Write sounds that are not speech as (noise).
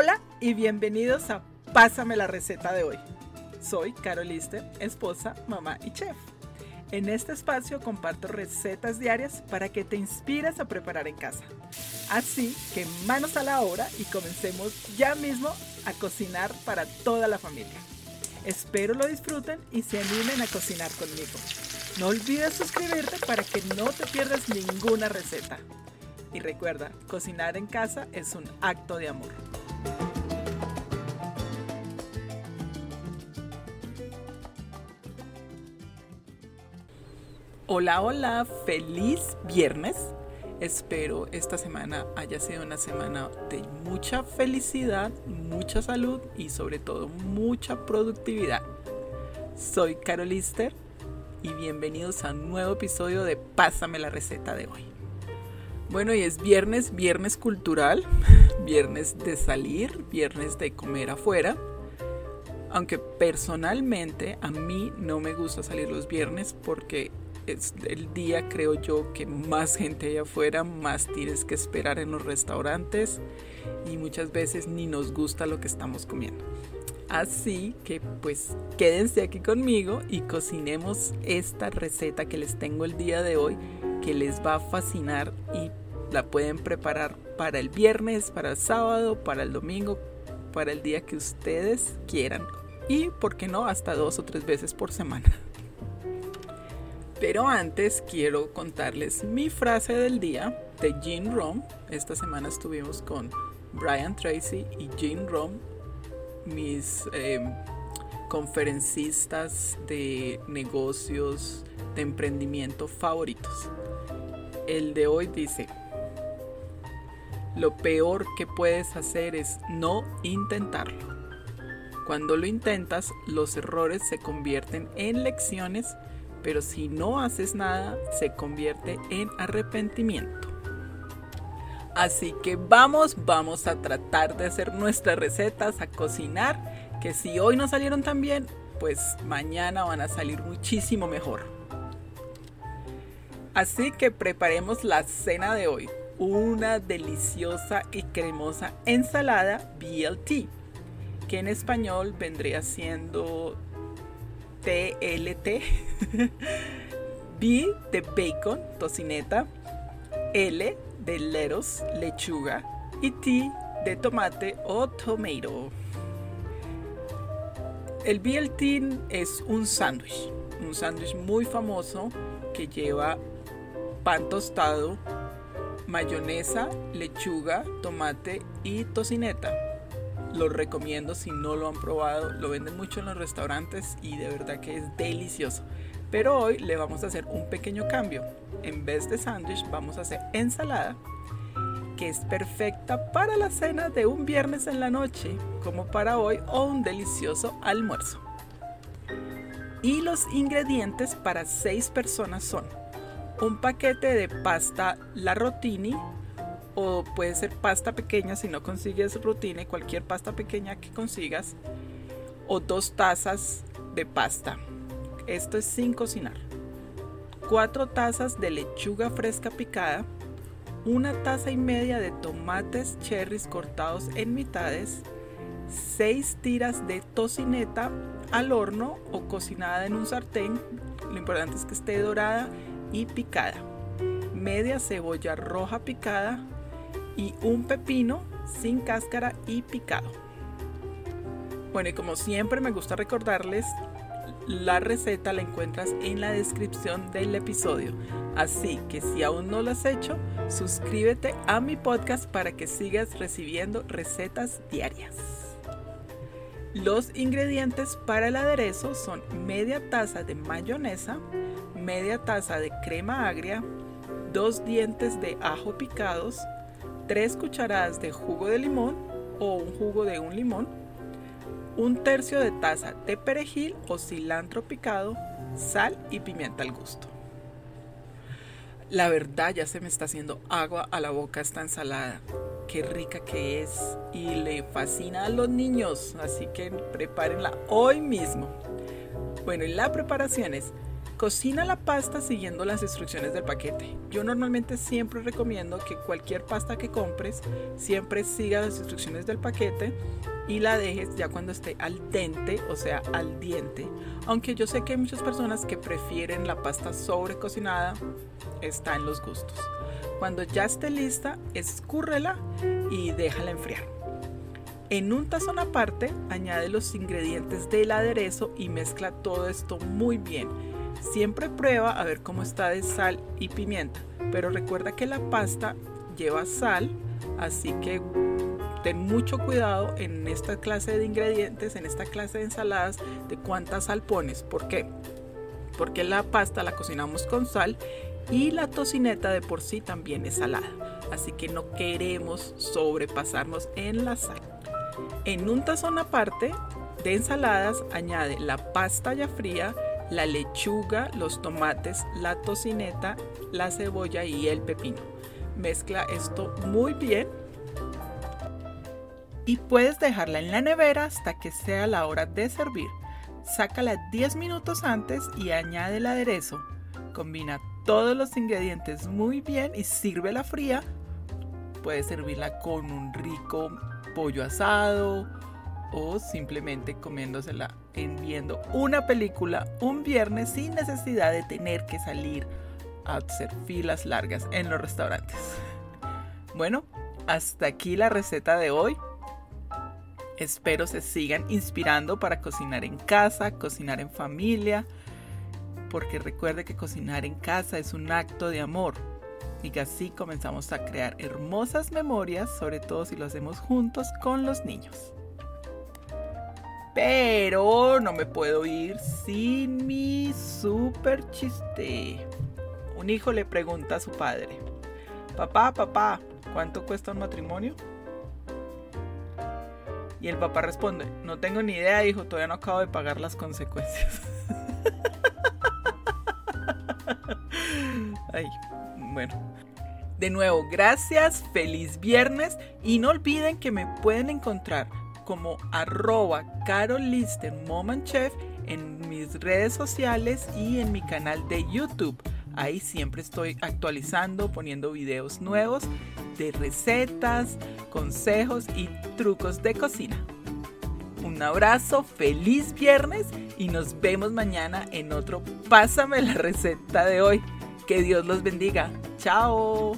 Hola y bienvenidos a Pásame la receta de hoy. Soy Carol esposa, mamá y chef. En este espacio comparto recetas diarias para que te inspires a preparar en casa. Así que manos a la obra y comencemos ya mismo a cocinar para toda la familia. Espero lo disfruten y se animen a cocinar conmigo. No olvides suscribirte para que no te pierdas ninguna receta. Y recuerda, cocinar en casa es un acto de amor. Hola, hola, feliz viernes. Espero esta semana haya sido una semana de mucha felicidad, mucha salud y sobre todo mucha productividad. Soy Carolister y bienvenidos a un nuevo episodio de Pásame la receta de hoy. Bueno, y es viernes, viernes cultural, viernes de salir, viernes de comer afuera. Aunque personalmente a mí no me gusta salir los viernes porque es el día, creo yo, que más gente hay afuera, más tienes que esperar en los restaurantes y muchas veces ni nos gusta lo que estamos comiendo. Así que pues quédense aquí conmigo y cocinemos esta receta que les tengo el día de hoy que les va a fascinar y la pueden preparar para el viernes, para el sábado, para el domingo, para el día que ustedes quieran y, por qué no, hasta dos o tres veces por semana. Pero antes quiero contarles mi frase del día de Jean Rom. Esta semana estuvimos con Brian Tracy y Jean Rom, mis em, conferencistas de negocios, de emprendimiento favoritos. El de hoy dice, lo peor que puedes hacer es no intentarlo. Cuando lo intentas, los errores se convierten en lecciones pero si no haces nada, se convierte en arrepentimiento. Así que vamos, vamos a tratar de hacer nuestras recetas, a cocinar, que si hoy no salieron tan bien, pues mañana van a salir muchísimo mejor. Así que preparemos la cena de hoy, una deliciosa y cremosa ensalada BLT, que en español vendría siendo TLT, (laughs) B de bacon, tocineta, L de lettuce, lechuga y T de tomate o tomato. El BLT es un sándwich, un sándwich muy famoso que lleva pan tostado, mayonesa, lechuga, tomate y tocineta lo recomiendo si no lo han probado. Lo venden mucho en los restaurantes y de verdad que es delicioso. Pero hoy le vamos a hacer un pequeño cambio. En vez de sándwich vamos a hacer ensalada que es perfecta para la cena de un viernes en la noche, como para hoy, o un delicioso almuerzo. Y los ingredientes para 6 personas son un paquete de pasta La Rotini o puede ser pasta pequeña si no consigues rutine, cualquier pasta pequeña que consigas, o dos tazas de pasta. Esto es sin cocinar. Cuatro tazas de lechuga fresca picada, una taza y media de tomates cherries cortados en mitades, seis tiras de tocineta al horno o cocinada en un sartén. Lo importante es que esté dorada y picada. Media cebolla roja picada, y un pepino sin cáscara y picado. Bueno, y como siempre me gusta recordarles, la receta la encuentras en la descripción del episodio. Así que si aún no lo has hecho, suscríbete a mi podcast para que sigas recibiendo recetas diarias. Los ingredientes para el aderezo son media taza de mayonesa, media taza de crema agria, dos dientes de ajo picados, 3 cucharadas de jugo de limón o un jugo de un limón, un tercio de taza de perejil o cilantro picado, sal y pimienta al gusto. La verdad ya se me está haciendo agua a la boca esta ensalada. Qué rica que es y le fascina a los niños, así que prepárenla hoy mismo. Bueno, y la preparación es Cocina la pasta siguiendo las instrucciones del paquete. Yo normalmente siempre recomiendo que cualquier pasta que compres siempre siga las instrucciones del paquete y la dejes ya cuando esté al dente, o sea, al diente. Aunque yo sé que hay muchas personas que prefieren la pasta sobrecocinada, está en los gustos. Cuando ya esté lista, escúrrela y déjala enfriar. En un tazón aparte, añade los ingredientes del aderezo y mezcla todo esto muy bien Siempre prueba a ver cómo está de sal y pimienta, pero recuerda que la pasta lleva sal, así que ten mucho cuidado en esta clase de ingredientes, en esta clase de ensaladas, de cuánta sal pones. ¿Por qué? Porque la pasta la cocinamos con sal y la tocineta de por sí también es salada, así que no queremos sobrepasarnos en la sal. En un tazón aparte de ensaladas añade la pasta ya fría, la lechuga, los tomates, la tocineta, la cebolla y el pepino. Mezcla esto muy bien y puedes dejarla en la nevera hasta que sea la hora de servir. Sácala 10 minutos antes y añade el aderezo. Combina todos los ingredientes muy bien y sírvela fría. Puedes servirla con un rico pollo asado o simplemente comiéndosela en viendo una película un viernes sin necesidad de tener que salir a hacer filas largas en los restaurantes. Bueno, hasta aquí la receta de hoy. Espero se sigan inspirando para cocinar en casa, cocinar en familia, porque recuerde que cocinar en casa es un acto de amor y que así comenzamos a crear hermosas memorias, sobre todo si lo hacemos juntos con los niños. Pero no me puedo ir sin mi super chiste. Un hijo le pregunta a su padre, papá, papá, ¿cuánto cuesta un matrimonio? Y el papá responde, no tengo ni idea, hijo, todavía no acabo de pagar las consecuencias. (laughs) Ay, bueno. De nuevo, gracias, feliz viernes y no olviden que me pueden encontrar como arroba Chef en mis redes sociales y en mi canal de YouTube. Ahí siempre estoy actualizando, poniendo videos nuevos de recetas, consejos y trucos de cocina. Un abrazo, feliz viernes y nos vemos mañana en otro Pásame la receta de hoy. Que Dios los bendiga. Chao.